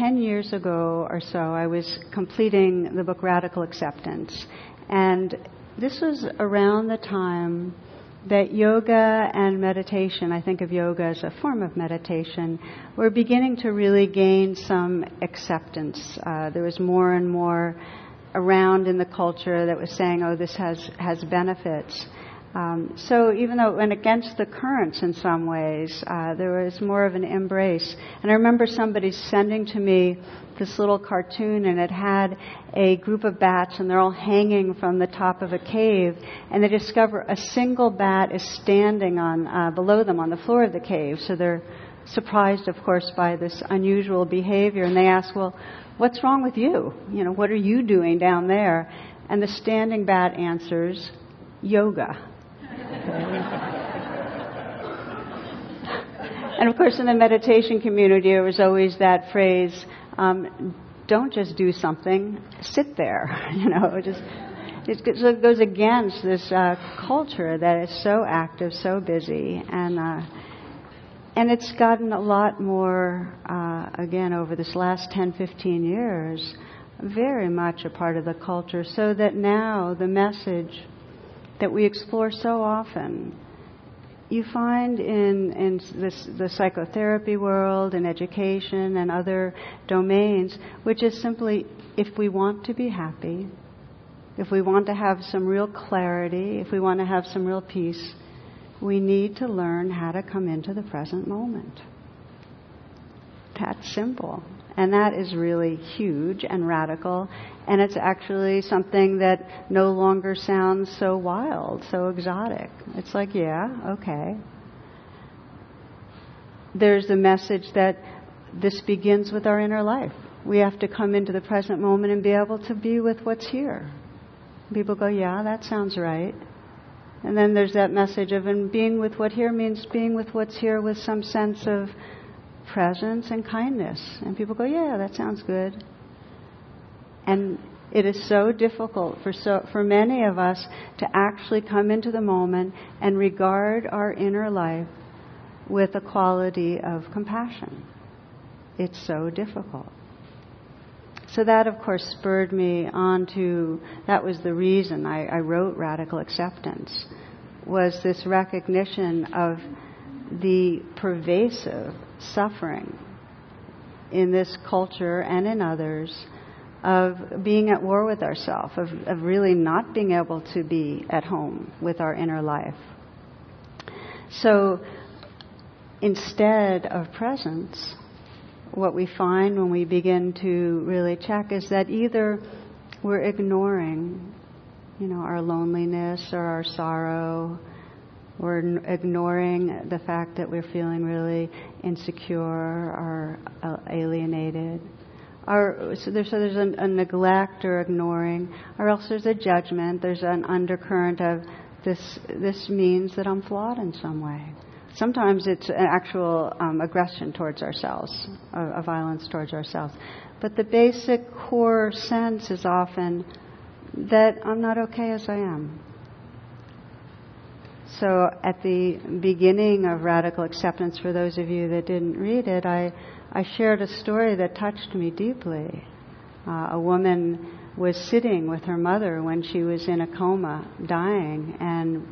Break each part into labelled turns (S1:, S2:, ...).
S1: 10 years ago or so, I was completing the book Radical Acceptance. And this was around the time that yoga and meditation, I think of yoga as a form of meditation, were beginning to really gain some acceptance. Uh, there was more and more around in the culture that was saying, oh, this has, has benefits. Um, so even though it went against the currents in some ways, uh, there was more of an embrace. And I remember somebody sending to me this little cartoon, and it had a group of bats, and they're all hanging from the top of a cave, and they discover a single bat is standing on uh, below them on the floor of the cave. So they're surprised, of course, by this unusual behavior, and they ask, "Well, what's wrong with you? You know, what are you doing down there?" And the standing bat answers, "Yoga." And of course, in the meditation community, there was always that phrase um, don't just do something, sit there. You know, just. It goes against this uh, culture that is so active, so busy, and uh, and it's gotten a lot more uh, again over this last 10, 15 years, very much a part of the culture. So that now the message that we explore so often. You find in, in this, the psychotherapy world and education and other domains, which is simply if we want to be happy, if we want to have some real clarity, if we want to have some real peace, we need to learn how to come into the present moment. That's simple. And that is really huge and radical. And it's actually something that no longer sounds so wild, so exotic. It's like, yeah, okay. There's the message that this begins with our inner life. We have to come into the present moment and be able to be with what's here. People go, yeah, that sounds right. And then there's that message of, and being with what here means being with what's here with some sense of presence and kindness. And people go, yeah, that sounds good. And it is so difficult for so for many of us to actually come into the moment and regard our inner life with a quality of compassion. It's so difficult. So that, of course, spurred me on to, that was the reason I, I wrote Radical Acceptance, was this recognition of the pervasive suffering in this culture and in others of being at war with ourselves, of, of really not being able to be at home with our inner life. So instead of presence, what we find when we begin to really check is that either we're ignoring, you know, our loneliness or our sorrow, we're ignoring the fact that we're feeling really insecure or uh, alienated. Or, so there's, so there's a, a neglect or ignoring, or else there's a judgment. There's an undercurrent of this. This means that I'm flawed in some way. Sometimes it's an actual um, aggression towards ourselves, a, a violence towards ourselves. But the basic core sense is often that I'm not okay as I am. So at the beginning of Radical Acceptance, for those of you that didn't read it, I, I shared a story that touched me deeply. Uh, a woman was sitting with her mother when she was in a coma, dying, and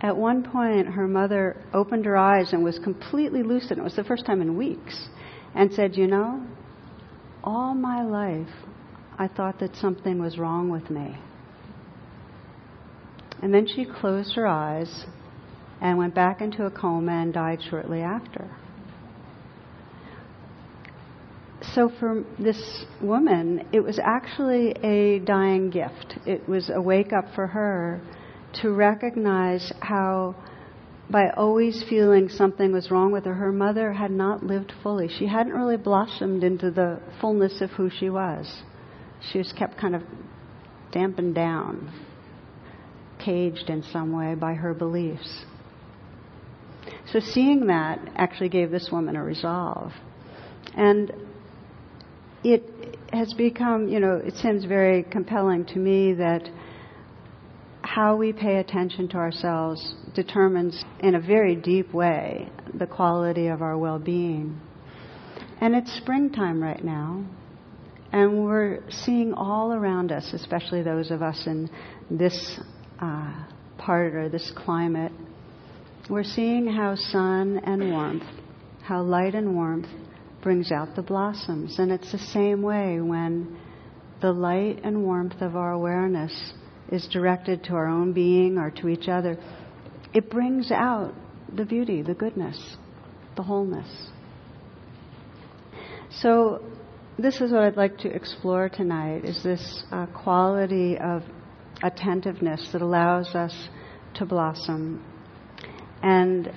S1: at one point her mother opened her eyes and was completely lucid. It was the first time in weeks, and said, You know, all my life I thought that something was wrong with me. And then she closed her eyes and went back into a coma and died shortly after. So for this woman, it was actually a dying gift. It was a wake up for her to recognize how by always feeling something was wrong with her, her mother had not lived fully. She hadn't really blossomed into the fullness of who she was. She was kept kind of dampened down caged in some way by her beliefs. So seeing that actually gave this woman a resolve. And it has become, you know, it seems very compelling to me that how we pay attention to ourselves determines in a very deep way the quality of our well being. And it's springtime right now. And we're seeing all around us, especially those of us in this uh, part or this climate, we're seeing how sun and warmth, how light and warmth brings out the blossoms. And it's the same way when the light and warmth of our awareness is directed to our own being or to each other, it brings out the beauty, the goodness, the wholeness. So, this is what I'd like to explore tonight: is this uh, quality of attentiveness that allows us to blossom. And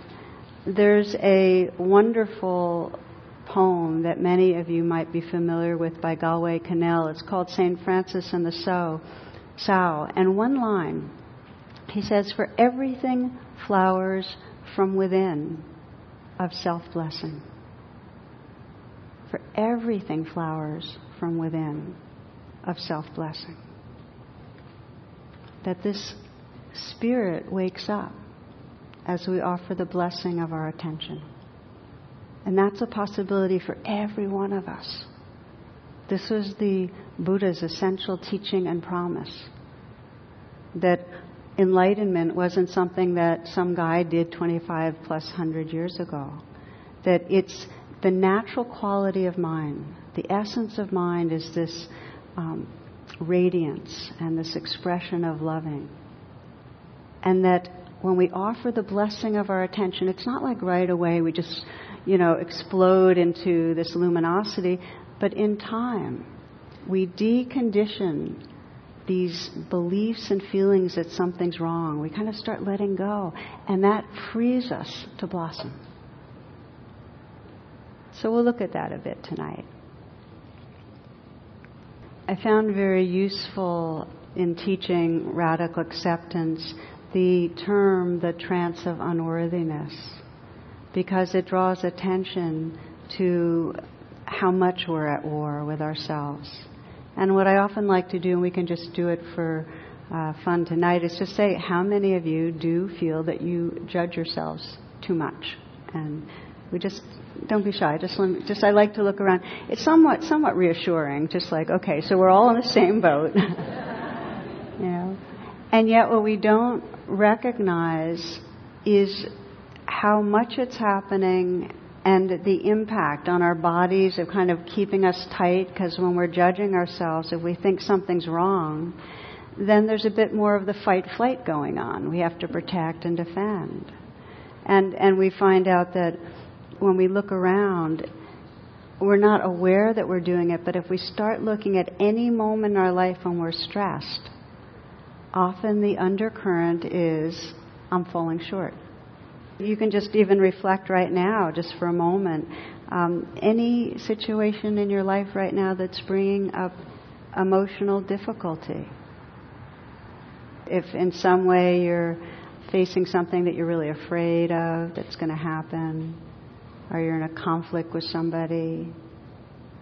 S1: there's a wonderful poem that many of you might be familiar with by Galway Kinnell. It's called St. Francis and the Sow. Sow. And one line, he says, For everything flowers from within of self blessing. For everything flowers from within of self blessing. That this spirit wakes up as we offer the blessing of our attention. And that's a possibility for every one of us. This was the Buddha's essential teaching and promise that enlightenment wasn't something that some guy did 25 plus 100 years ago. That it's the natural quality of mind. The essence of mind is this um, radiance and this expression of loving. And that when we offer the blessing of our attention, it's not like right away we just, you know, explode into this luminosity, but in time, we decondition these beliefs and feelings that something's wrong. We kind of start letting go, and that frees us to blossom. So we'll look at that a bit tonight. I found very useful in teaching radical acceptance the term the trance of unworthiness because it draws attention to how much we're at war with ourselves. And what I often like to do, and we can just do it for uh, fun tonight, is just say how many of you do feel that you judge yourselves too much, and we just don't be shy. Just just I like to look around. It's somewhat somewhat reassuring. Just like okay, so we're all in the same boat, you know. And yet, what we don't recognize is how much it's happening and the impact on our bodies of kind of keeping us tight because when we're judging ourselves if we think something's wrong then there's a bit more of the fight flight going on we have to protect and defend and and we find out that when we look around we're not aware that we're doing it but if we start looking at any moment in our life when we're stressed often the undercurrent is i'm falling short you can just even reflect right now, just for a moment. Um, any situation in your life right now that's bringing up emotional difficulty. If in some way you're facing something that you're really afraid of that's going to happen, or you're in a conflict with somebody,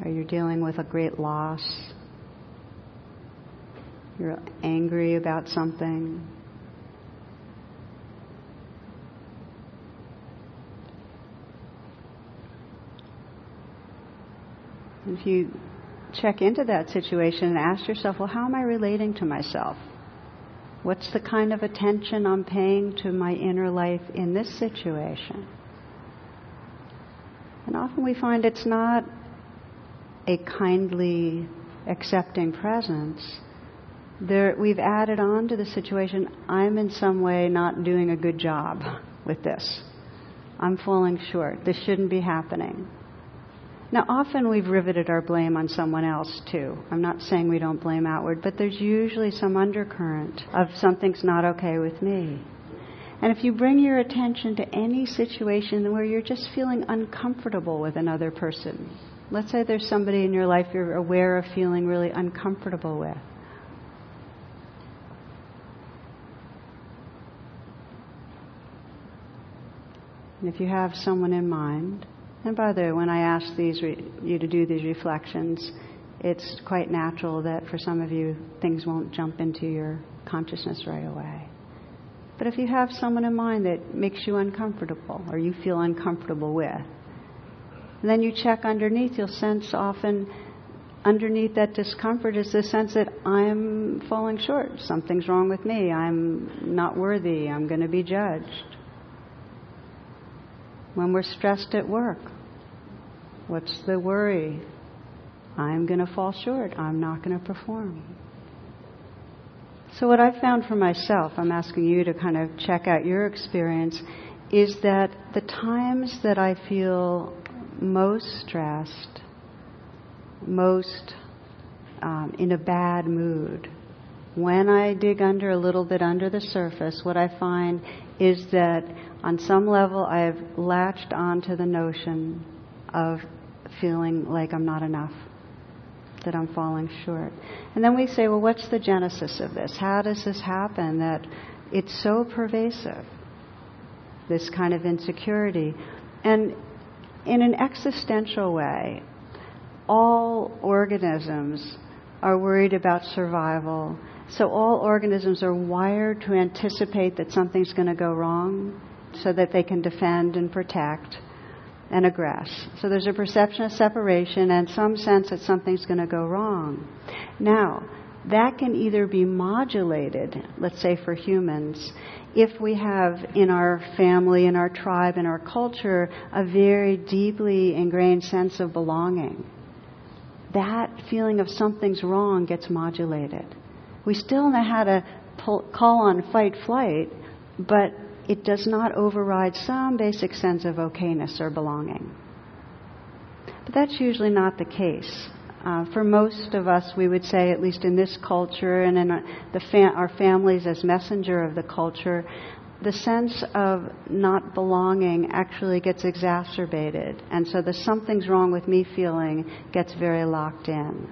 S1: or you're dealing with a great loss, you're angry about something, If you check into that situation and ask yourself, well, how am I relating to myself? What's the kind of attention I'm paying to my inner life in this situation? And often we find it's not a kindly, accepting presence. There, we've added on to the situation, I'm in some way not doing a good job with this. I'm falling short. This shouldn't be happening. Now, often we've riveted our blame on someone else too. I'm not saying we don't blame outward, but there's usually some undercurrent of something's not okay with me. And if you bring your attention to any situation where you're just feeling uncomfortable with another person, let's say there's somebody in your life you're aware of feeling really uncomfortable with. And if you have someone in mind, and by the way, when I ask these re- you to do these reflections, it's quite natural that for some of you things won't jump into your consciousness right away. But if you have someone in mind that makes you uncomfortable or you feel uncomfortable with, then you check underneath, you'll sense often underneath that discomfort is the sense that I'm falling short. Something's wrong with me. I'm not worthy. I'm going to be judged. When we're stressed at work, what's the worry? I'm going to fall short. I'm not going to perform. So, what I've found for myself, I'm asking you to kind of check out your experience, is that the times that I feel most stressed, most um, in a bad mood, when I dig under a little bit under the surface, what I find is that on some level I've latched onto the notion of feeling like I'm not enough, that I'm falling short. And then we say, well, what's the genesis of this? How does this happen that it's so pervasive, this kind of insecurity? And in an existential way, all organisms are worried about survival. So all organisms are wired to anticipate that something's going to go wrong so that they can defend and protect and aggress. So there's a perception of separation and some sense that something's going to go wrong. Now, that can either be modulated, let's say for humans, if we have in our family, in our tribe, in our culture, a very deeply ingrained sense of belonging. That feeling of something's wrong gets modulated. We still know how to pull, call on fight flight, but it does not override some basic sense of okayness or belonging. But that's usually not the case. Uh, for most of us, we would say, at least in this culture and in our, our families as messenger of the culture, the sense of not belonging actually gets exacerbated. And so the something's wrong with me feeling gets very locked in.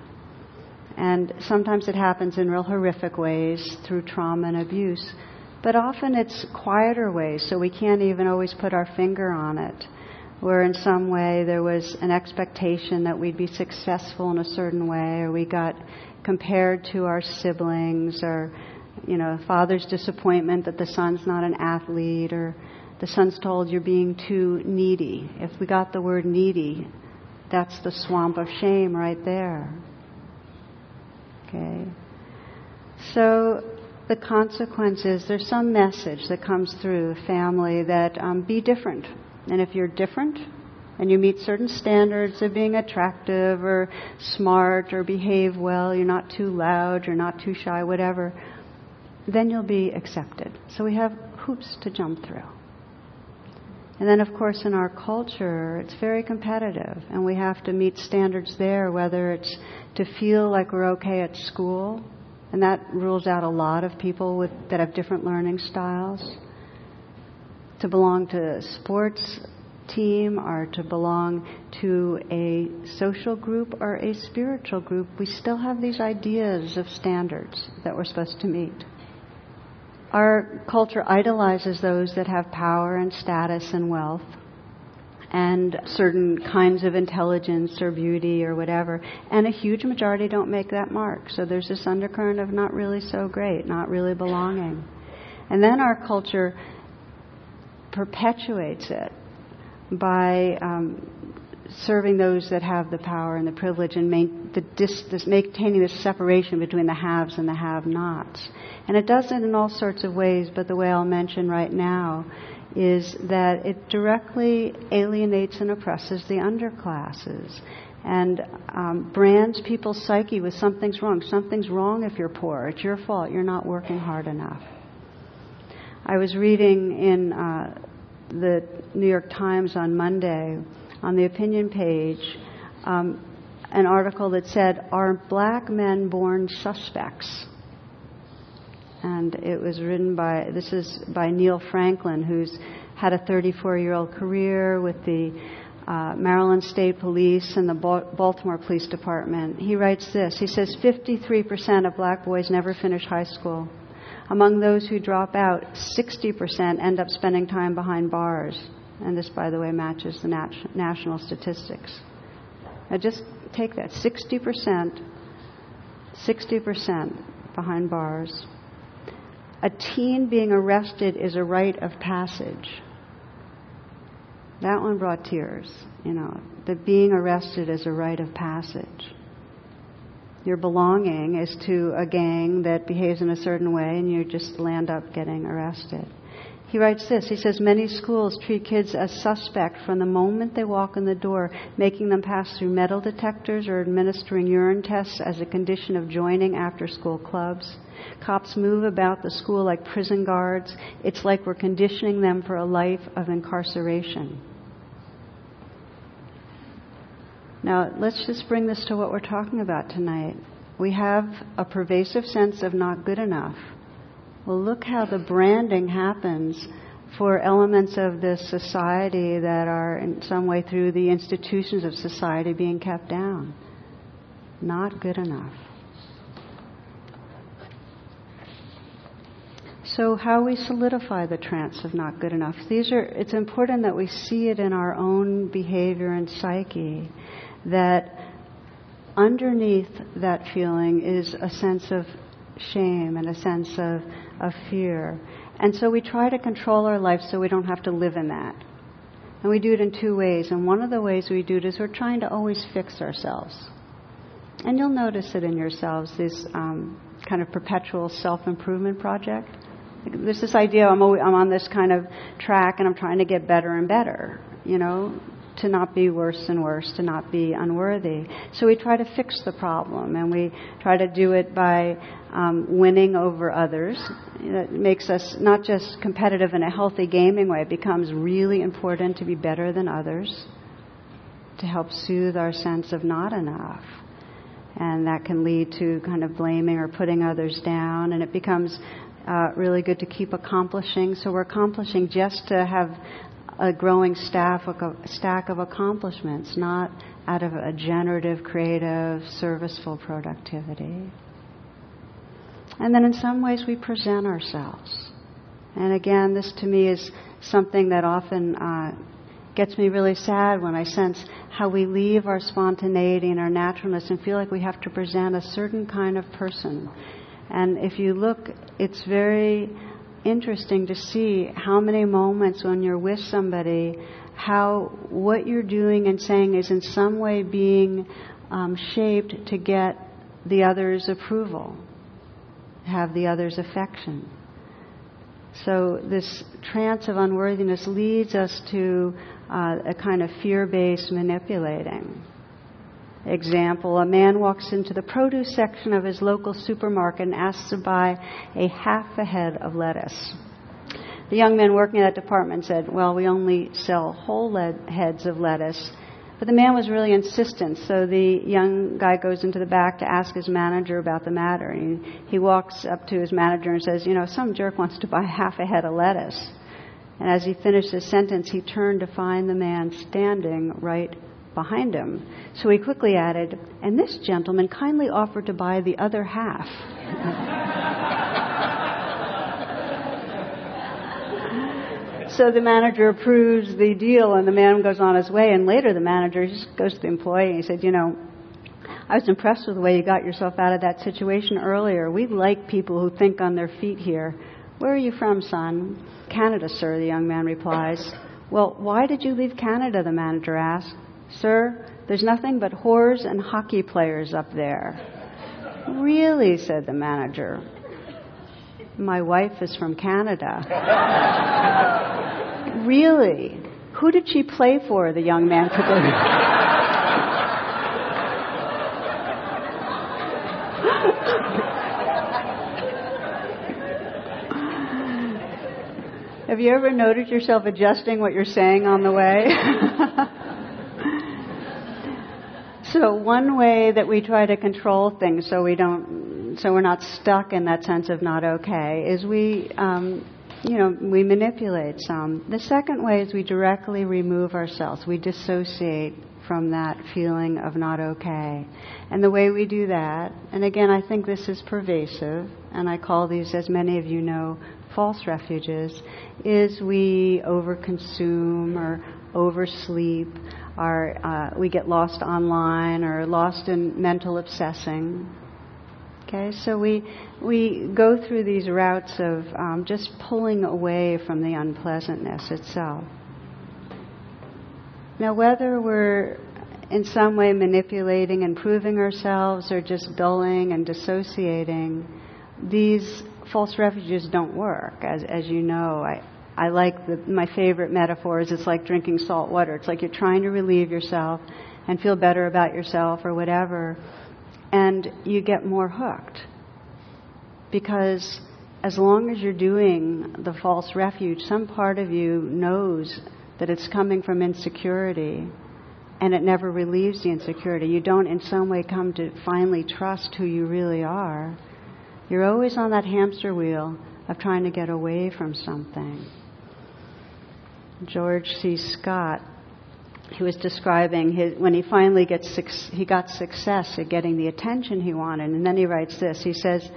S1: And sometimes it happens in real horrific ways through trauma and abuse. But often it's quieter ways, so we can't even always put our finger on it where in some way there was an expectation that we'd be successful in a certain way, or we got compared to our siblings, or you know, father's disappointment that the son's not an athlete, or the son's told you're being too needy. If we got the word needy, that's the swamp of shame right there. Okay. So the consequence is there's some message that comes through family that um, be different and if you're different and you meet certain standards of being attractive or smart or behave well, you're not too loud, you're not too shy, whatever, then you'll be accepted. So we have hoops to jump through. And then, of course, in our culture, it's very competitive, and we have to meet standards there, whether it's to feel like we're okay at school, and that rules out a lot of people with, that have different learning styles to belong to a sports team or to belong to a social group or a spiritual group, we still have these ideas of standards that we're supposed to meet. Our culture idolizes those that have power and status and wealth and certain kinds of intelligence or beauty or whatever. And a huge majority don't make that mark. So there's this undercurrent of not really so great, not really belonging. And then our culture perpetuates it by um, serving those that have the power and the privilege and main, the dis, this, maintaining this separation between the haves and the have-nots. And it does it in all sorts of ways, but the way I'll mention right now is that it directly alienates and oppresses the underclasses and um, brands people's psyche with something's wrong. Something's wrong if you're poor. It's your fault. You're not working hard enough. I was reading in uh, the New York Times on Monday, on the opinion page, um, an article that said, Are black men born suspects? And it was written by, this is by Neill Franklin, who's had a 34 year old career with the uh, Maryland State Police and the Baltimore Police Department. He writes this He says, 53% of black boys never finish high school. Among those who drop out, 60% end up spending time behind bars. And this, by the way, matches the nat- national statistics. Now just take that 60%, 60% behind bars. A teen being arrested is a rite of passage. That one brought tears, you know, that being arrested is a rite of passage. Your belonging is to a gang that behaves in a certain way and you just land up getting arrested. He writes this. He says, Many schools treat kids as suspect from the moment they walk in the door, making them pass through metal detectors or administering urine tests as a condition of joining after school clubs. Cops move about the school like prison guards. It's like we're conditioning them for a life of incarceration. Now, let's just bring this to what we're talking about tonight. We have a pervasive sense of not good enough well, look how the branding happens for elements of this society that are in some way through the institutions of society being kept down. Not good enough. So how we solidify the trance of not good enough. These are it's important that we see it in our own behavior and psyche that underneath that feeling is a sense of shame and a sense of, of fear. And so we try to control our life so we don't have to live in that. And we do it in two ways. And one of the ways we do it is we're trying to always fix ourselves. And you'll notice it in yourselves, this um, kind of perpetual self improvement project. There's this idea I'm, always, I'm on this kind of track and I'm trying to get better and better, you know, to not be worse and worse, to not be unworthy. So we try to fix the problem and we try to do it by um, winning over others. It makes us not just competitive in a healthy gaming way, it becomes really important to be better than others, to help soothe our sense of not enough. And that can lead to kind of blaming or putting others down, and it becomes uh, really good to keep accomplishing. So we're accomplishing just to have a growing staff, a stack of accomplishments, not out of a generative, creative, serviceful productivity. And then in some ways we present ourselves. And again, this to me is something that often uh, gets me really sad when I sense how we leave our spontaneity and our naturalness and feel like we have to present a certain kind of person. And if you look, it's very interesting to see how many moments when you're with somebody, how what you're doing and saying is in some way being um, shaped to get the other's approval have the other's affection. So this trance of unworthiness leads us to uh, a kind of fear-based manipulating. Example, a man walks into the produce section of his local supermarket and asks to buy a half a head of lettuce. The young man working in that department said, well, we only sell whole heads of lettuce but the man was really insistent, so the young guy goes into the back to ask his manager about the matter. And he walks up to his manager and says, You know, some jerk wants to buy half a head of lettuce. And as he finished his sentence, he turned to find the man standing right behind him. So he quickly added, And this gentleman kindly offered to buy the other half. so the manager approves the deal and the man goes on his way. And later the manager just goes to the employee and he said, you know, I was impressed with the way you got yourself out of that situation earlier. We like people who think on their feet here. Where are you from, son? Canada, sir, the young man replies. Well, why did you leave Canada? the manager asked. Sir, there's nothing but whores and hockey players up there. Really, said the manager. My wife is from Canada. really? Who did she play for? The young man quickly. Have you ever noticed yourself adjusting what you're saying on the way? so one way that we try to control things so we don't so we're not stuck in that sense of not okay, is we, um, you know, we manipulate some. The second way is we directly remove ourselves. We dissociate from that feeling of not okay. And the way we do that, and again, I think this is pervasive, and I call these, as many of you know, false refuges, is we overconsume or oversleep, uh, we get lost online or lost in mental obsessing. Okay, so we we go through these routes of um, just pulling away from the unpleasantness itself. Now, whether we're in some way manipulating, improving ourselves, or just dulling and dissociating, these false refuges don't work. As, as you know, I, I like the, my favorite metaphor is it's like drinking salt water. It's like you're trying to relieve yourself and feel better about yourself or whatever, and you get more hooked. Because as long as you're doing the false refuge, some part of you knows that it's coming from insecurity and it never relieves the insecurity. You don't, in some way, come to finally trust who you really are. You're always on that hamster wheel of trying to get away from something. George C. Scott, he was describing his, when he finally gets he got success at getting the attention he wanted, and then he writes this. He says,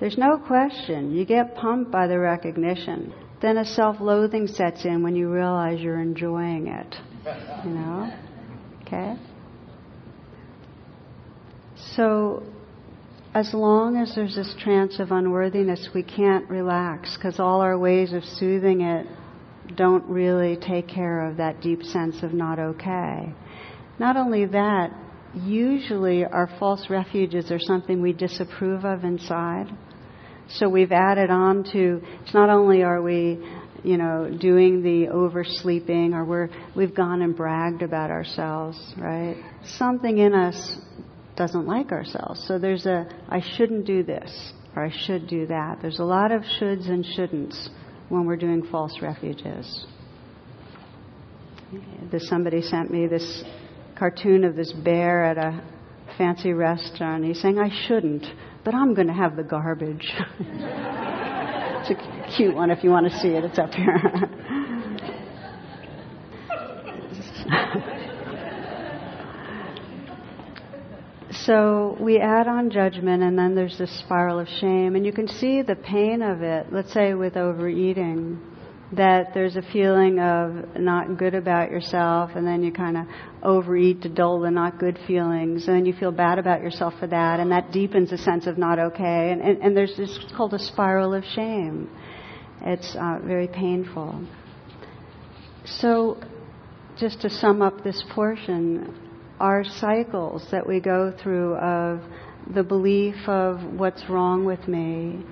S1: "There's no question you get pumped by the recognition. Then a self-loathing sets in when you realize you're enjoying it. You know." Okay? So, as long as there's this trance of unworthiness, we can't relax because all our ways of soothing it don't really take care of that deep sense of not okay. Not only that, usually our false refuges are something we disapprove of inside. So we've added on to, it's not only are we you know, doing the oversleeping or we're, we've gone and bragged about ourselves, right? Something in us doesn't like ourselves. So there's a, I shouldn't do this or I should do that. There's a lot of shoulds and shouldn'ts when we're doing false refuges. This, somebody sent me this cartoon of this bear at a fancy restaurant. He's saying, I shouldn't, but I'm going to have the garbage. it's a cute one if you want to see it. It's up here. so we add on judgment, and then there's this spiral of shame. And you can see the pain of it, let's say with overeating that there's a feeling of not good about yourself, and then you kind of overeat to dull the not good feelings, and then you feel bad about yourself for that, and that deepens a sense of not okay. And, and, and there's this called a spiral of shame. It's uh, very painful. So, just to sum up this portion, our cycles that we go through of the belief of what's wrong with me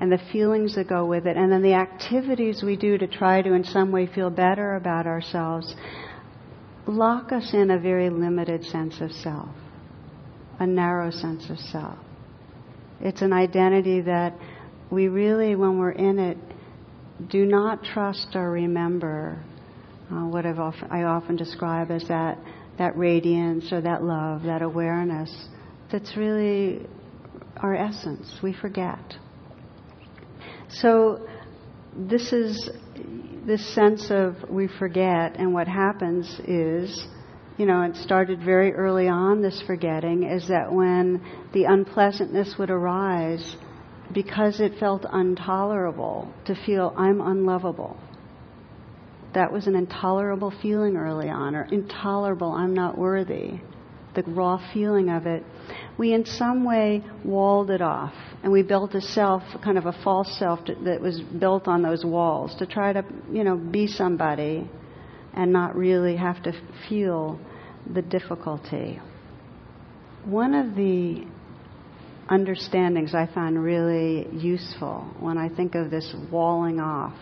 S1: and the feelings that go with it, and then the activities we do to try to, in some way, feel better about ourselves, lock us in a very limited sense of self, a narrow sense of self. It's an identity that we really, when we're in it, do not trust or remember uh, what I've often, I often describe as that, that radiance or that love, that awareness that's really our essence. We forget. So, this is this sense of we forget, and what happens is, you know, it started very early on, this forgetting, is that when the unpleasantness would arise, because it felt intolerable to feel I'm unlovable. That was an intolerable feeling early on, or intolerable, I'm not worthy. The raw feeling of it. We, in some way, walled it off, and we built a self, kind of a false self, to, that was built on those walls to try to, you know, be somebody and not really have to feel the difficulty. One of the understandings I find really useful when I think of this walling off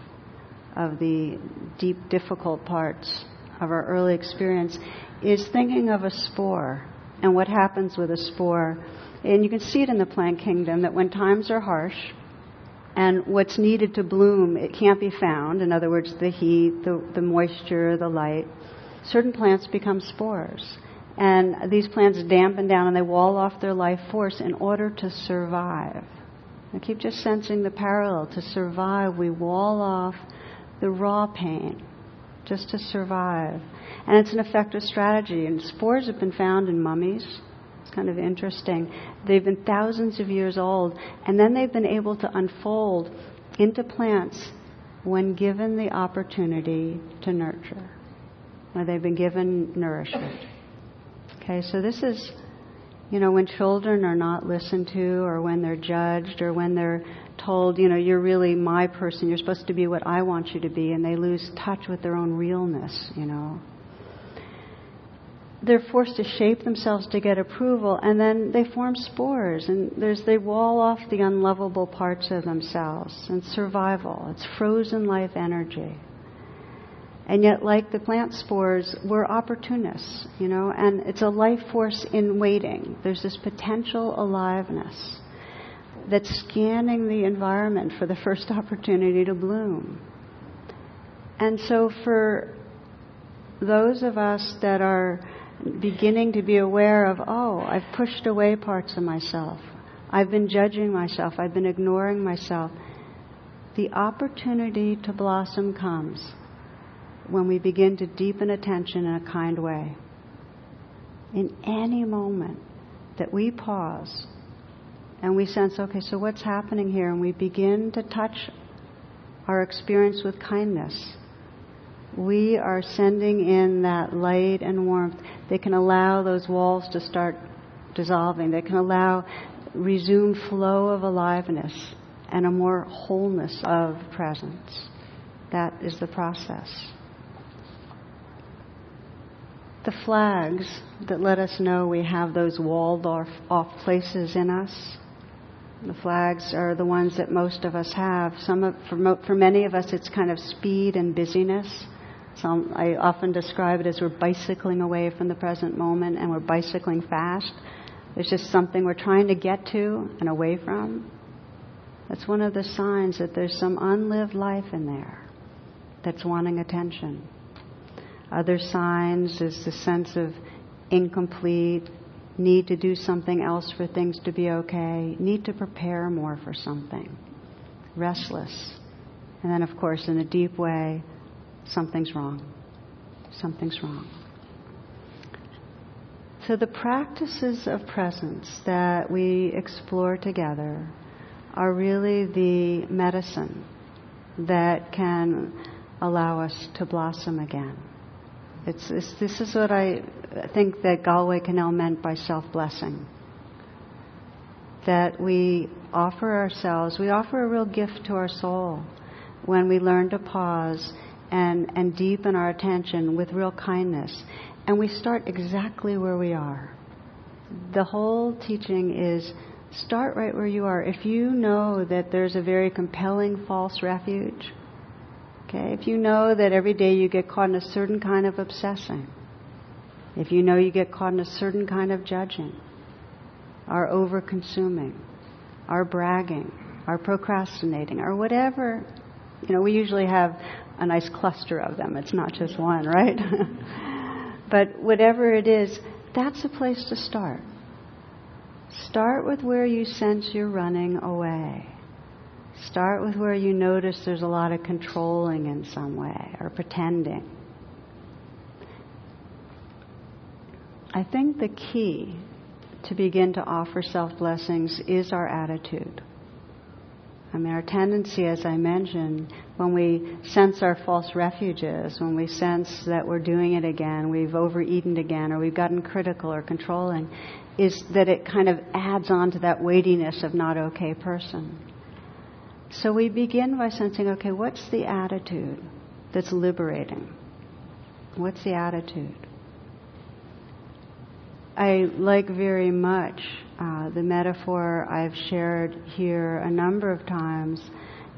S1: of the deep, difficult parts of our early experience is thinking of a spore and what happens with a spore. And you can see it in the plant kingdom that when times are harsh and what's needed to bloom, it can't be found. In other words, the heat, the, the moisture, the light. Certain plants become spores. And these plants dampen down and they wall off their life force in order to survive. I keep just sensing the parallel. To survive, we wall off the raw pain just to survive. And it's an effective strategy. And spores have been found in mummies. It's kind of interesting. They've been thousands of years old, and then they've been able to unfold into plants when given the opportunity to nurture, when they've been given nourishment. Okay, so this is, you know, when children are not listened to or when they're judged or when they're told, you know, you're really my person, you're supposed to be what I want you to be, and they lose touch with their own realness, you know. they're forced to shape themselves to get approval, and then they form spores, and there's they wall off the unlovable parts of themselves and survival. It's frozen life energy. And yet, like the plant spores, we're opportunists, you know, and it's a life force in waiting. There's this potential aliveness that's scanning the environment for the first opportunity to bloom. And so, for those of us that are beginning to be aware of, oh, I've pushed away parts of myself, I've been judging myself, I've been ignoring myself, the opportunity to blossom comes when we begin to deepen attention in a kind way. In any moment that we pause and we sense, okay, so what's happening here? And we begin to touch our experience with kindness. We are sending in that light and warmth. They can allow those walls to start dissolving. They can allow resume flow of aliveness and a more wholeness of presence. That is the process the flags that let us know we have those walled off, off places in us. The flags are the ones that most of us have. Some of, for, mo- for many of us, it's kind of speed and busyness. Some, I often describe it as we're bicycling away from the present moment and we're bicycling fast. There's just something we're trying to get to and away from. That's one of the signs that there's some unlived life in there that's wanting attention. Other signs is the sense of incomplete, need to do something else for things to be okay, need to prepare more for something, restless. And then, of course, in a deep way, something's wrong. Something's wrong. So, the practices of presence that we explore together are really the medicine that can allow us to blossom again. It's, it's, this is what I think that Galway Kinnell meant by self blessing. That we offer ourselves, we offer a real gift to our soul when we learn to pause and, and deepen our attention with real kindness. And we start exactly where we are. The whole teaching is start right where you are. If you know that there's a very compelling false refuge, Okay, if you know that every day you get caught in a certain kind of obsessing, if you know you get caught in a certain kind of judging, or over consuming, or bragging, or procrastinating, or whatever, you know, we usually have a nice cluster of them. It's not just one, right? but whatever it is, that's a place to start. Start with where you sense you're running away. Start with where you notice there's a lot of controlling in some way or pretending. I think the key to begin to offer self blessings is our attitude. I mean, our tendency, as I mentioned, when we sense our false refuges, when we sense that we're doing it again, we've overeaten again, or we've gotten critical or controlling, is that it kind of adds on to that weightiness of not okay person. So we begin by sensing okay, what's the attitude that's liberating? What's the attitude? I like very much uh, the metaphor I've shared here a number of times.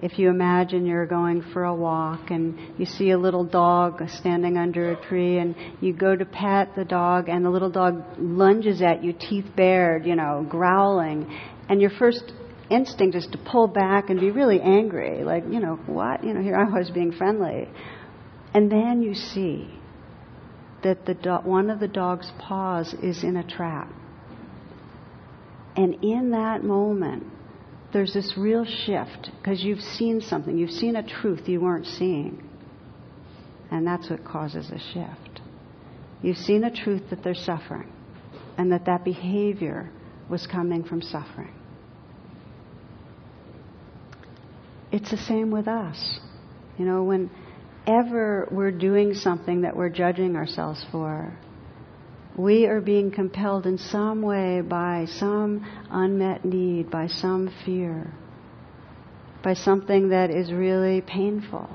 S1: If you imagine you're going for a walk and you see a little dog standing under a tree and you go to pet the dog and the little dog lunges at you, teeth bared, you know, growling, and your first instinct is to pull back and be really angry, like, you know, what? You know, here I was being friendly. And then you see that the do- one of the dog's paws is in a trap. And in that moment, there's this real shift because you've seen something, you've seen a truth you weren't seeing. And that's what causes a shift. You've seen a truth that they're suffering and that that behavior was coming from suffering. It's the same with us. You know, whenever we're doing something that we're judging ourselves for, we are being compelled in some way by some unmet need, by some fear, by something that is really painful.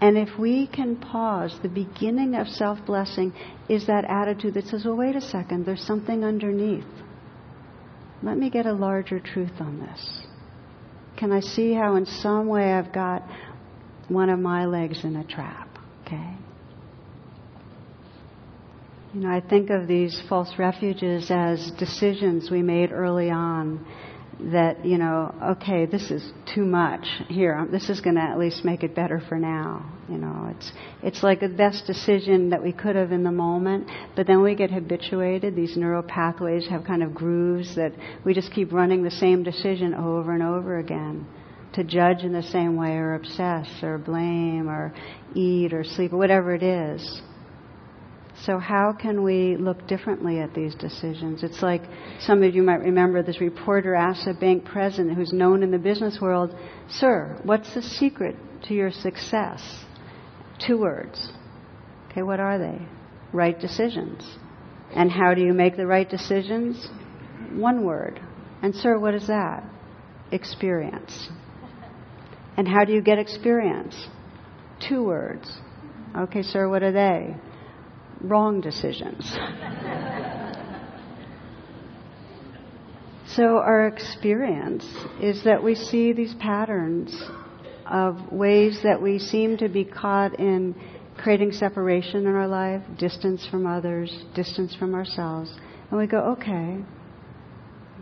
S1: And if we can pause, the beginning of self blessing is that attitude that says, well, wait a second, there's something underneath. Let me get a larger truth on this. Can I see how, in some way, I've got one of my legs in a trap? Okay? You know, I think of these false refuges as decisions we made early on that, you know, okay, this is too much. Here, this is going to at least make it better for now. You know, it's, it's like the best decision that we could have in the moment, but then we get habituated. These neural pathways have kind of grooves that we just keep running the same decision over and over again. To judge in the same way, or obsess, or blame, or eat, or sleep, or whatever it is. So, how can we look differently at these decisions? It's like some of you might remember this reporter asked a bank president who's known in the business world, Sir, what's the secret to your success? Two words. Okay, what are they? Right decisions. And how do you make the right decisions? One word. And, sir, what is that? Experience. And how do you get experience? Two words. Okay, sir, what are they? Wrong decisions. so, our experience is that we see these patterns of ways that we seem to be caught in creating separation in our life, distance from others, distance from ourselves. And we go, okay,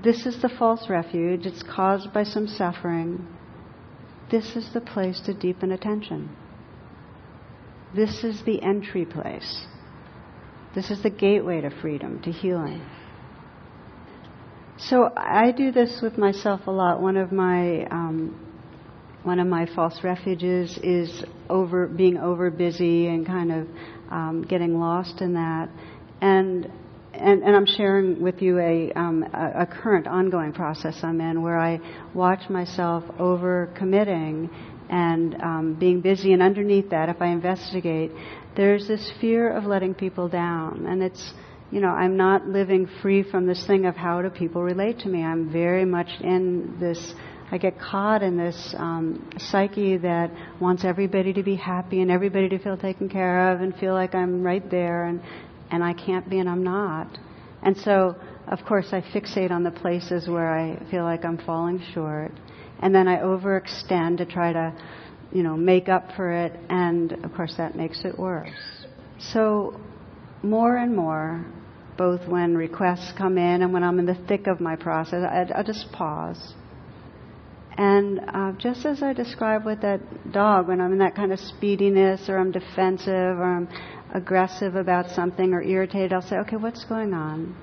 S1: this is the false refuge, it's caused by some suffering. This is the place to deepen attention. This is the entry place. This is the gateway to freedom, to healing. So I do this with myself a lot. One of my um, one of my false refuges is over being over busy and kind of um, getting lost in that. And and, and I'm sharing with you a, um, a, a current ongoing process I'm in where I watch myself over committing and um, being busy. And underneath that, if I investigate, there's this fear of letting people down. And it's, you know, I'm not living free from this thing of how do people relate to me. I'm very much in this, I get caught in this um, psyche that wants everybody to be happy and everybody to feel taken care of and feel like I'm right there and, and I can't be and I'm not. And so, of course, I fixate on the places where I feel like I'm falling short. And then I overextend to try to you know, make up for it, and of course that makes it worse. So, more and more, both when requests come in and when I'm in the thick of my process, I, I just pause. And uh, just as I described with that dog, when I'm in that kind of speediness, or I'm defensive, or I'm aggressive about something, or irritated, I'll say, okay, what's going on?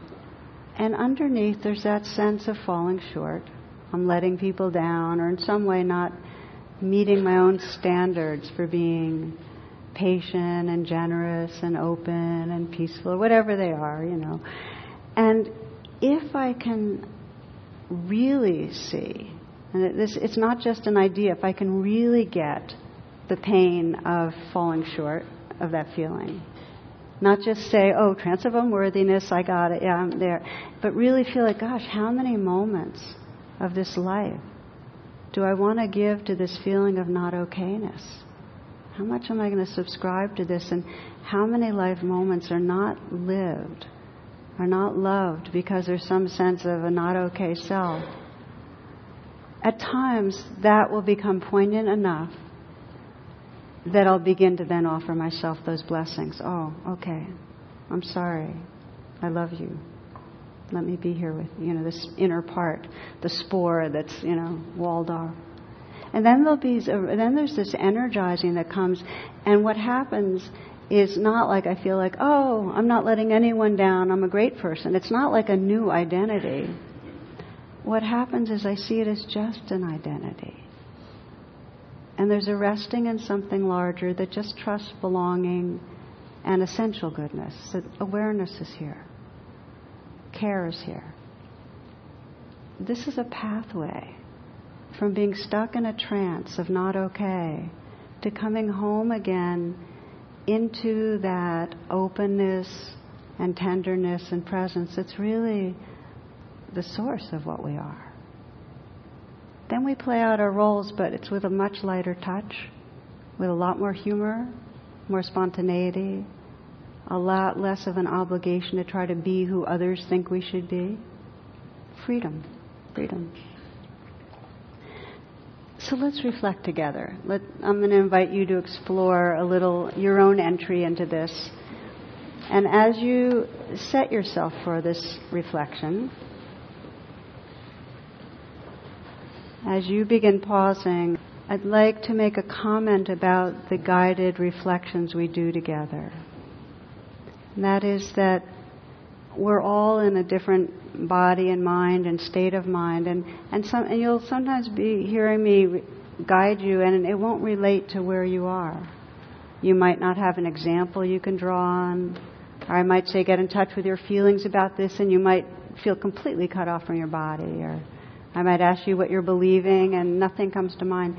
S1: And underneath, there's that sense of falling short. I'm letting people down, or in some way not meeting my own standards for being patient and generous and open and peaceful, whatever they are, you know. And if I can really see, and this, it's not just an idea, if I can really get the pain of falling short of that feeling, not just say, oh, trance of unworthiness, I got it, yeah, I'm there, but really feel like, gosh, how many moments of this life do I want to give to this feeling of not okayness? How much am I going to subscribe to this? And how many life moments are not lived, are not loved because there's some sense of a not okay self? At times, that will become poignant enough that I'll begin to then offer myself those blessings. Oh, okay. I'm sorry. I love you. Let me be here with, you know, this inner part, the spore that's, you know, walled off. And then there'll be, then there's this energizing that comes, and what happens is not like I feel like, oh, I'm not letting anyone down, I'm a great person. It's not like a new identity. What happens is I see it as just an identity. And there's a resting in something larger that just trusts belonging and essential goodness. That awareness is here care is here. This is a pathway from being stuck in a trance of not okay to coming home again into that openness and tenderness and presence. It's really the source of what we are. Then we play out our roles, but it's with a much lighter touch, with a lot more humor, more spontaneity, a lot less of an obligation to try to be who others think we should be. Freedom, freedom. So let's reflect together. Let, I'm going to invite you to explore a little your own entry into this. And as you set yourself for this reflection, as you begin pausing, I'd like to make a comment about the guided reflections we do together. And that is that we're all in a different body and mind and state of mind, and and, some, and you'll sometimes be hearing me guide you, and it won't relate to where you are. You might not have an example you can draw on, or I might say, get in touch with your feelings about this, and you might feel completely cut off from your body, or I might ask you what you're believing, and nothing comes to mind.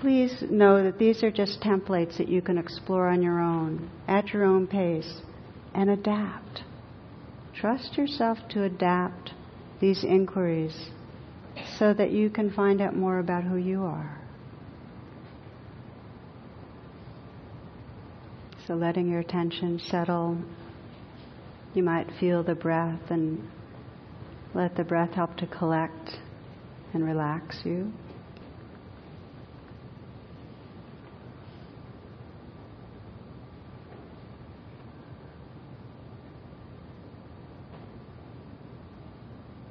S1: Please know that these are just templates that you can explore on your own, at your own pace, and adapt. Trust yourself to adapt these inquiries so that you can find out more about who you are. So, letting your attention settle, you might feel the breath and let the breath help to collect and relax you.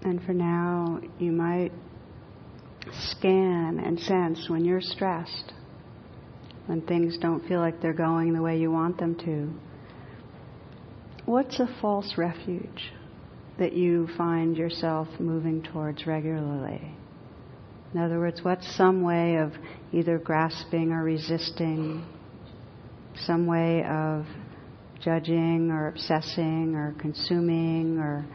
S1: And for now, you might scan and sense when you're stressed, when things don't feel like they're going the way you want them to. What's a false refuge that you find yourself moving towards regularly? In other words, what's some way of either grasping or resisting, some way of judging or obsessing or consuming or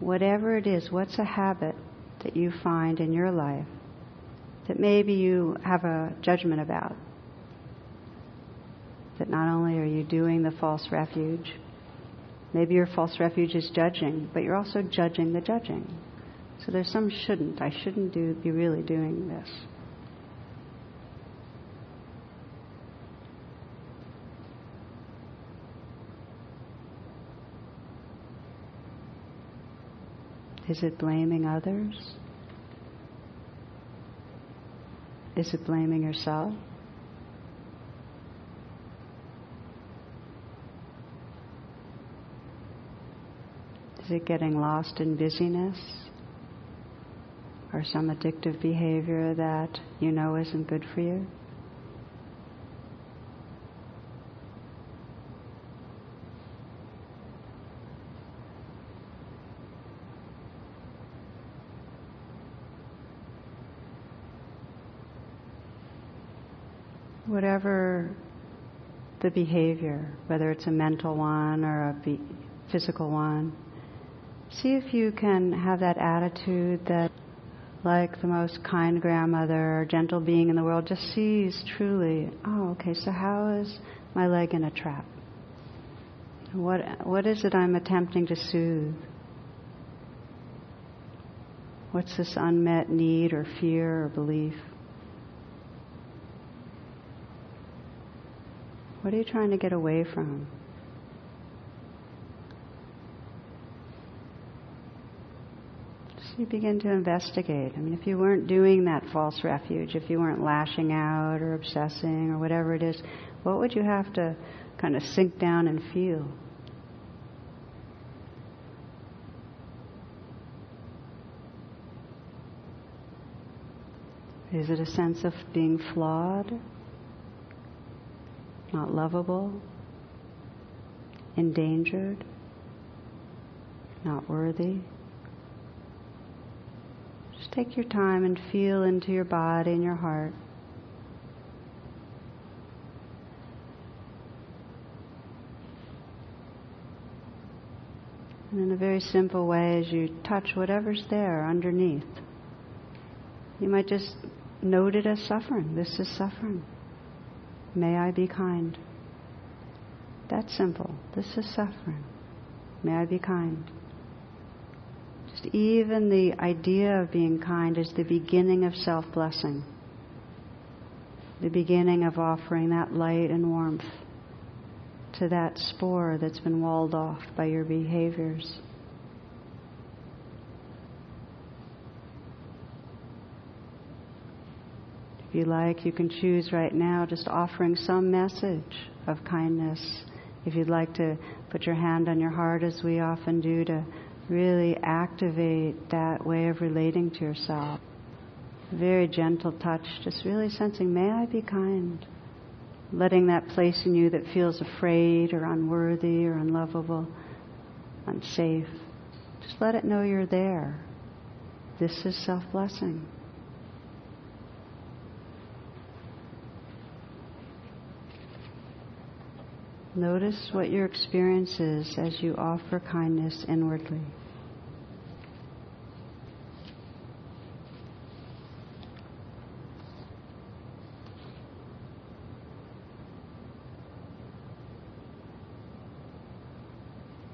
S1: whatever it is, what's a habit that you find in your life that maybe you have a judgment about? That not only are you doing the false refuge, maybe your false refuge is judging, but you're also judging the judging. So there's some shouldn't. I shouldn't do, be really doing this. Is it blaming others? Is it blaming yourself? Is it getting lost in busyness? Or some addictive behavior that you know isn't good for you? Whatever the behavior, whether it's a mental one or a be- physical one, see if you can have that attitude that, like the most kind grandmother or gentle being in the world, just sees truly, oh, okay, so how is my leg in a trap? What, what is it I'm attempting to soothe? What's this unmet need or fear or belief? What are you trying to get away from? So you begin to investigate. I mean, if you weren't doing that false refuge, if you weren't lashing out or obsessing or whatever it is, what would you have to kind of sink down and feel? Is it a sense of being flawed? Not lovable, endangered, not worthy. Just take your time and feel into your body and your heart. And in a very simple way, as you touch whatever's there underneath, you might just note it as suffering. This is suffering. May I be kind. That's simple. This is suffering. May I be kind. Just even the idea of being kind is the beginning of self blessing. the beginning of offering that light and warmth to that spore that's been walled off by your behaviors. If you like, you can choose right now just offering some message of kindness. If you'd like to put your hand on your heart, as we often do, to really activate that way of relating to yourself. Very gentle touch, just really sensing, may I be kind? letting that place in you that feels afraid or unworthy or unlovable, unsafe, just let it know you're there. This is self blessing. Notice what your experience is as you offer kindness inwardly.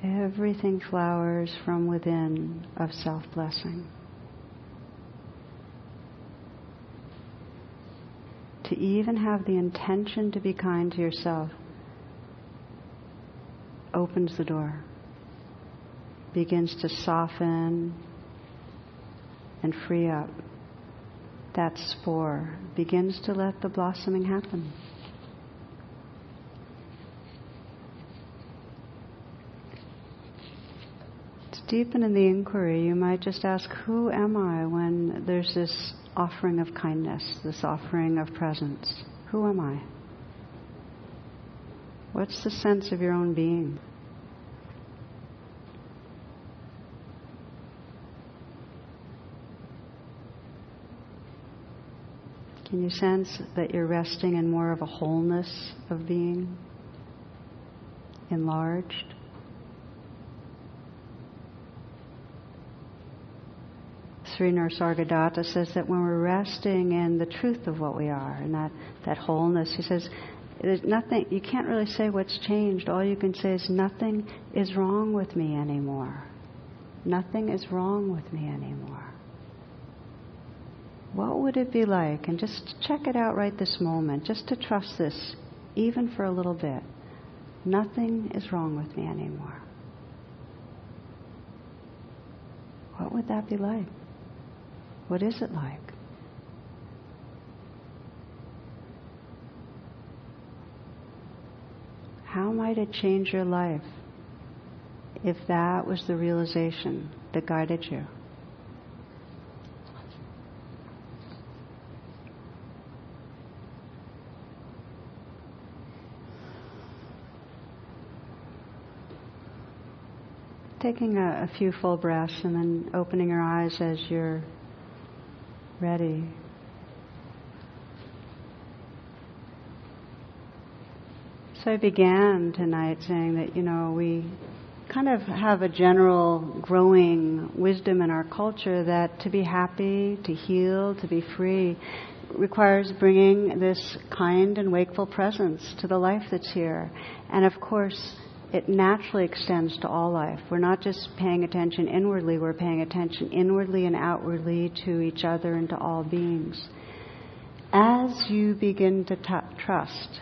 S1: Everything flowers from within of self blessing. To even have the intention to be kind to yourself opens the door, begins to soften and free up. That spore begins to let the blossoming happen. To deepen in the inquiry, you might just ask, Who am I when there's this offering of kindness, this offering of presence? Who am I? What's the sense of your own being? Can you sense that you're resting in more of a wholeness of being? Enlarged? Sri Nisargadatta says that when we're resting in the truth of what we are and that, that wholeness, he says, there's nothing, you can't really say what's changed. All you can say is nothing is wrong with me anymore. Nothing is wrong with me anymore. What would it be like? And just check it out right this moment, just to trust this, even for a little bit. Nothing is wrong with me anymore. What would that be like? What is it like? How might it change your life if that was the realization that guided you? Taking a, a few full breaths and then opening your eyes as you're ready. I began tonight saying that, you know, we kind of have a general growing wisdom in our culture that to be happy, to heal, to be free requires bringing this kind and wakeful presence to the life that's here. And of course, it naturally extends to all life. We're not just paying attention inwardly, we're paying attention inwardly and outwardly to each other and to all beings. As you begin to t- trust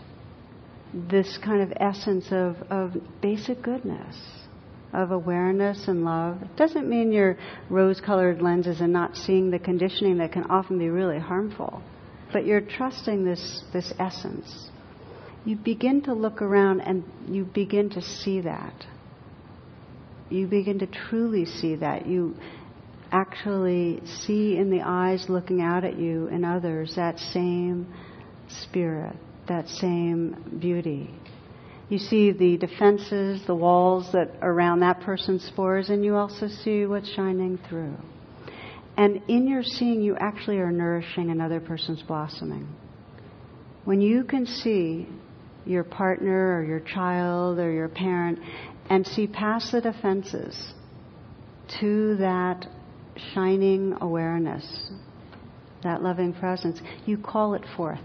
S1: this kind of essence of, of basic goodness, of awareness and love, it doesn't mean you're rose colored lenses and not seeing the conditioning that can often be really harmful, but you're trusting this, this essence you begin to look around and you begin to see that. You begin to truly see that. You actually see in the eyes looking out at you and others that same spirit, that same beauty. You see the defenses, the walls that around that person's spores, and you also see what's shining through. And in your seeing, you actually are nourishing another person's blossoming. When you can see your partner or your child or your parent and see past the defenses to that shining awareness, that loving presence, you call it forth.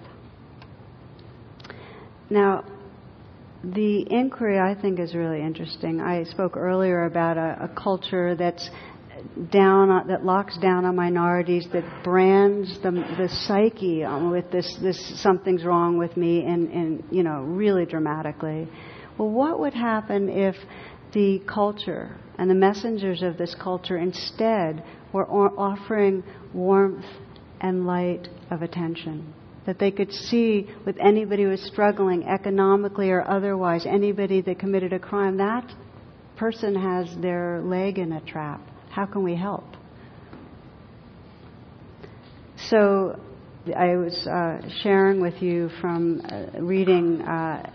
S1: Now, the inquiry I think is really interesting. I spoke earlier about a, a culture that's down uh, that locks down on minorities, that brands the, the psyche um, with this, this something's wrong with me, and, and you know really dramatically. Well, what would happen if the culture and the messengers of this culture instead were offering warmth and light of attention? That they could see with anybody who was struggling economically or otherwise, anybody that committed a crime, that person has their leg in a trap how can we help? So I was uh, sharing with you from uh, reading uh,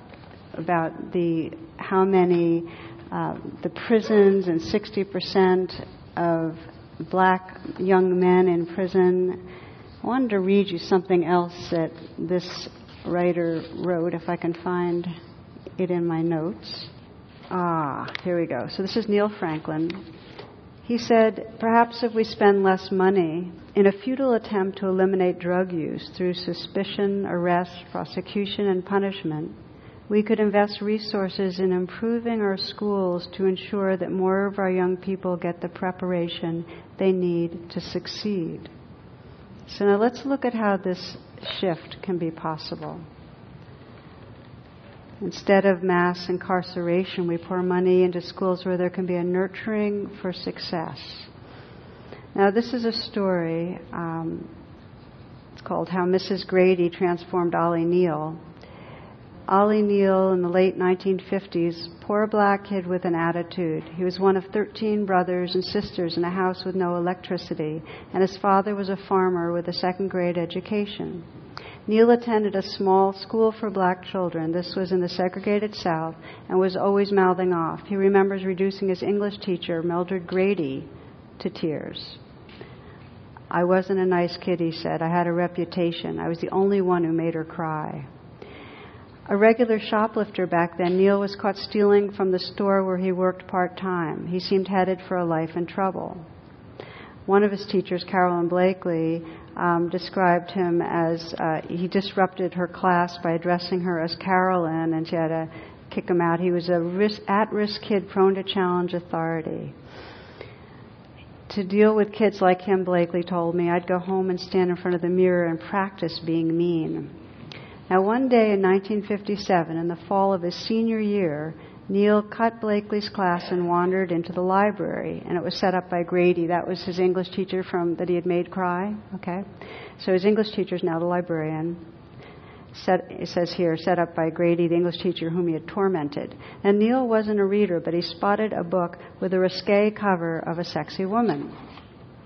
S1: about the how many uh, the prisons and 60% of black young men in prison. I wanted to read you something else that this writer wrote, if I can find it in my notes. Ah, here we go. So this is Neill Franklin. He said, perhaps if we spend less money in a futile attempt to eliminate drug use through suspicion, arrest, prosecution, and punishment, we could invest resources in improving our schools to ensure that more of our young people get the preparation they need to succeed. So now let's look at how this shift can be possible. Instead of mass incarceration, we pour money into schools where there can be a nurturing for success. Now, this is a story. Um, it's called How Mrs. Grady Transformed Ollie Neal. Ollie Neal, in the late 1950s, poor black kid with an attitude. He was one of 13 brothers and sisters in a house with no electricity, and his father was a farmer with a second grade education. Neal attended a small school for black children. This was in the segregated South and was always mouthing off. He remembers reducing his English teacher, Mildred Grady, to tears. I wasn't a nice kid, he said. I had a reputation. I was the only one who made her cry. A regular shoplifter back then, Neal was caught stealing from the store where he worked part time. He seemed headed for a life in trouble. One of his teachers, Carolyn Blakely, um, described him as uh, he disrupted her class by addressing her as Carolyn, and she had to kick him out. He was a risk, at-risk kid prone to challenge authority. To deal with kids like him, Blakely told me, I'd go home and stand in front of the mirror and practice being mean. Now, one day in 1957, in the fall of his senior year, Neal cut Blakely's class and wandered into the library, and it was set up by Grady. That was his English teacher from that he had made cry. Okay, so his English teacher is now the librarian. Set, it says here, set up by Grady, the English teacher whom he had tormented. And Neal wasn't a reader, but he spotted a book with a risque cover of a sexy woman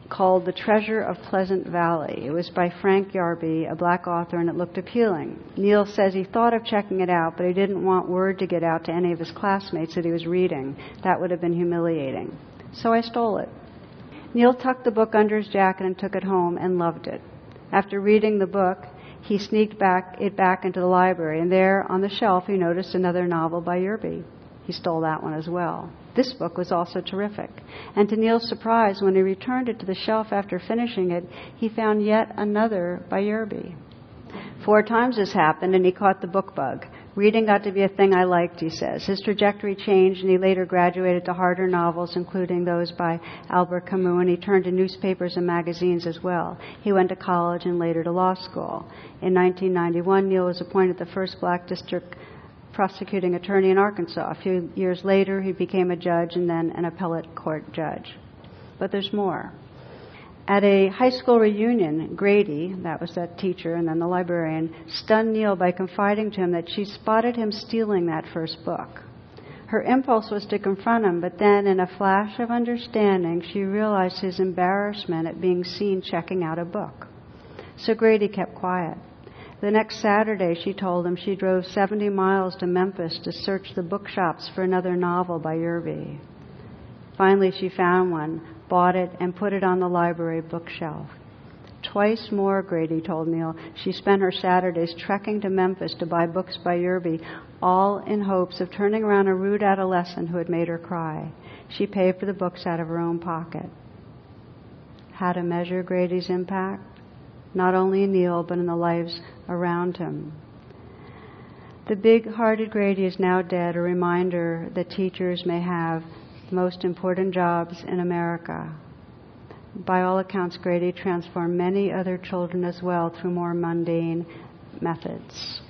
S1: called The Treasure of Pleasant Valley. It was by Frank Yerby, a black author, and it looked appealing. Neal says he thought of checking it out, but he didn't want word to get out to any of his classmates that he was reading. That would have been humiliating. So I stole it. Neal tucked the book under his jacket and took it home and loved it. After reading the book, he sneaked back it back into the library, and there on the shelf he noticed another novel by Yerby. He stole that one as well. This book was also terrific. And to Neal's surprise, when he returned it to the shelf after finishing it, he found yet another by Yerby. Four times this happened, and he caught the book bug. Reading got to be a thing I liked, he says. His trajectory changed, and he later graduated to harder novels, including those by Albert Camus, and he turned to newspapers and magazines as well. He went to college and later to law school. In 1991, Neal was appointed the first black district prosecuting attorney in Arkansas. A few years later, he became a judge and then an appellate court judge. But there's more. At a high school reunion, Grady, that was that teacher and then the librarian, stunned Neal by confiding to him that she spotted him stealing that first book. Her impulse was to confront him, but then, in a flash of understanding, she realized his embarrassment at being seen checking out a book. So Grady kept quiet. The next Saturday, she told him she drove 70 miles to Memphis to search the bookshops for another novel by Yerby. Finally, she found one, bought it, and put it on the library bookshelf. Twice more, Grady told Neal, she spent her Saturdays trekking to Memphis to buy books by Yerby, all in hopes of turning around a rude adolescent who had made her cry. She paid for the books out of her own pocket. How to measure Grady's impact? not only in Neal, but in the lives around him. The big hearted Grady is now dead, a reminder that teachers may have the most important jobs in America. by all accounts, Grady transformed many other children as well through more mundane methods.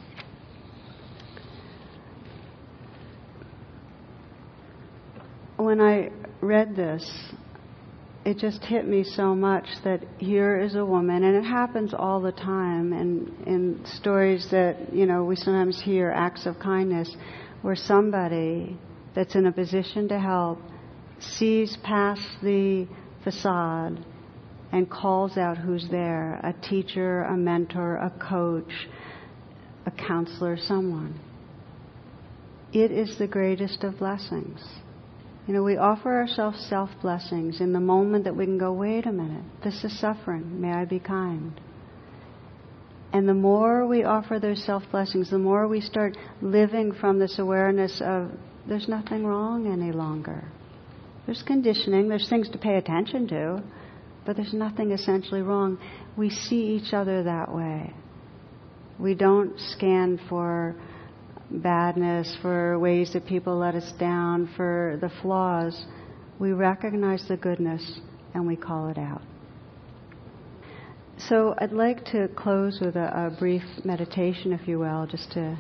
S1: When I read this, it just hit me so much that here is a woman, and it happens all the time, and in stories that you know we sometimes hear acts of kindness, where somebody that's in a position to help sees past the facade and calls out who's there a teacher, a mentor, a coach, a counselor, someone. It is the greatest of blessings. You know, we offer ourselves self blessings in the moment that we can go, wait a minute, this is suffering, may I be kind. And the more we offer those self blessings, the more we start living from this awareness of there's nothing wrong any longer. There's conditioning, there's things to pay attention to, but there's nothing essentially wrong. We see each other that way. We don't scan for badness, for ways that people let us down, for the flaws. We recognize the goodness and we call it out. So I'd like to close with a, a brief meditation, if you will, just to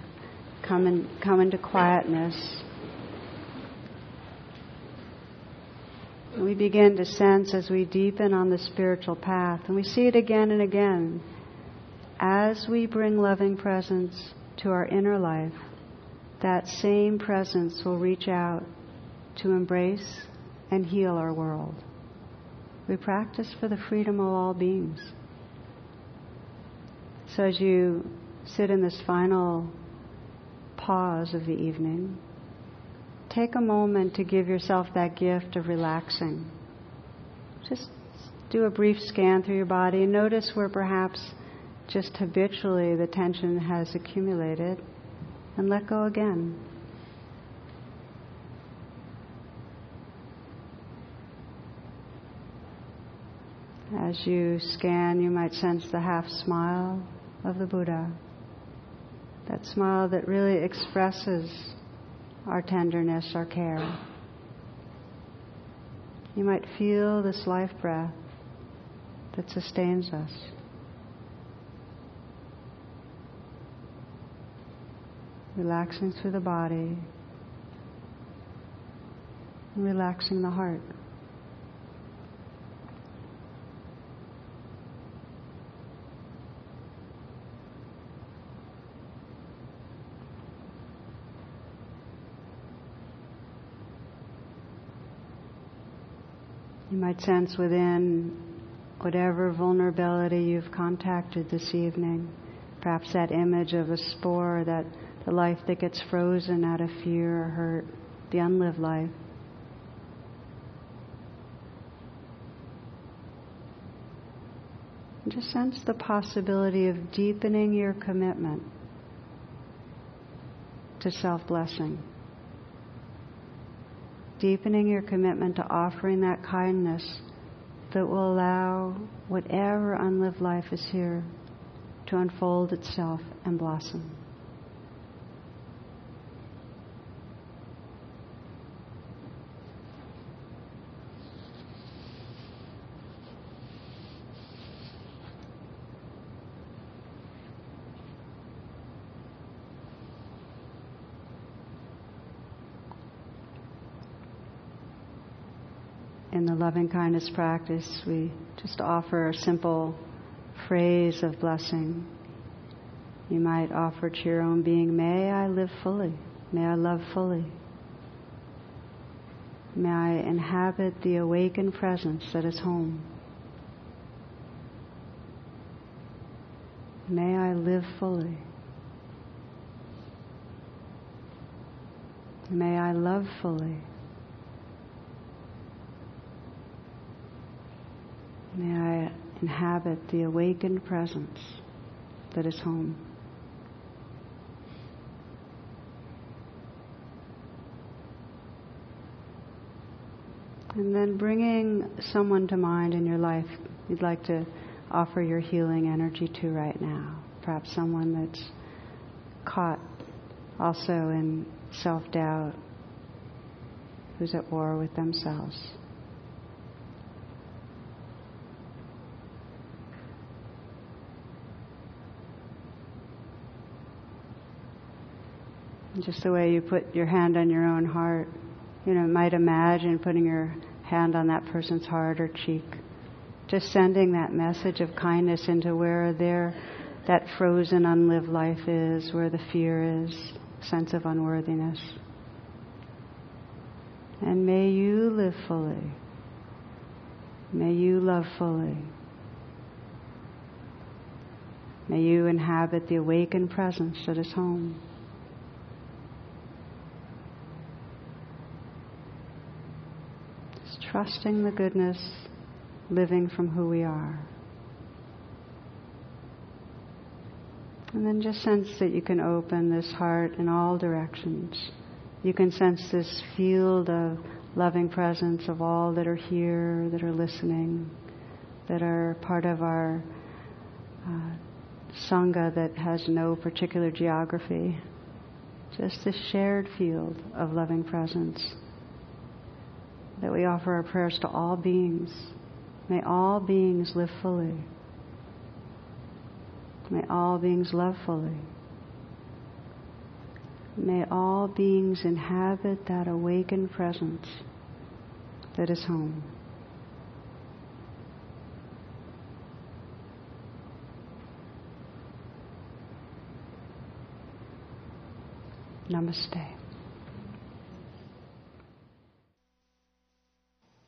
S1: come in, come into quietness. We begin to sense as we deepen on the spiritual path, and we see it again and again. As we bring loving presence to our inner life, that same presence will reach out to embrace and heal our world. We practice for the freedom of all beings. So as you sit in this final pause of the evening, take a moment to give yourself that gift of relaxing. Just do a brief scan through your body and notice where perhaps just habitually the tension has accumulated and let go again. As you scan, you might sense the half smile of the Buddha. That smile that really expresses our tenderness, our care. You might feel this life breath that sustains us. Relaxing through the body, relaxing the heart. You might sense within whatever vulnerability you've contacted this evening, perhaps that image of a spore that the life that gets frozen out of fear or hurt, the unlived life. And just sense the possibility of deepening your commitment to self blessing. Deepening your commitment to offering that kindness that will allow whatever unlived life is here to unfold itself and blossom. In the loving kindness practice, we just offer a simple phrase of blessing. You might offer to your own being, May I live fully. May I love fully. May I inhabit the awakened presence that is home. May I live fully. May I love fully. May I inhabit the awakened presence that is home. And then bringing someone to mind in your life you'd like to offer your healing energy to right now. Perhaps someone that's caught also in self doubt, who's at war with themselves. Just the way you put your hand on your own heart. You know, might imagine putting your hand on that person's heart or cheek. Just sending that message of kindness into where their that frozen, unlived life is, where the fear is, sense of unworthiness. And may you live fully. May you love fully. May you inhabit the awakened presence that is home. Just trusting the goodness, living from who we are. And then just sense that you can open this heart in all directions. You can sense this field of loving presence of all that are here, that are listening, that are part of our uh, Sangha that has no particular geography. Just this shared field of loving presence. That we offer our prayers to all beings. May all beings live fully. May all beings love fully. May all beings inhabit that awakened presence that is home. Namaste.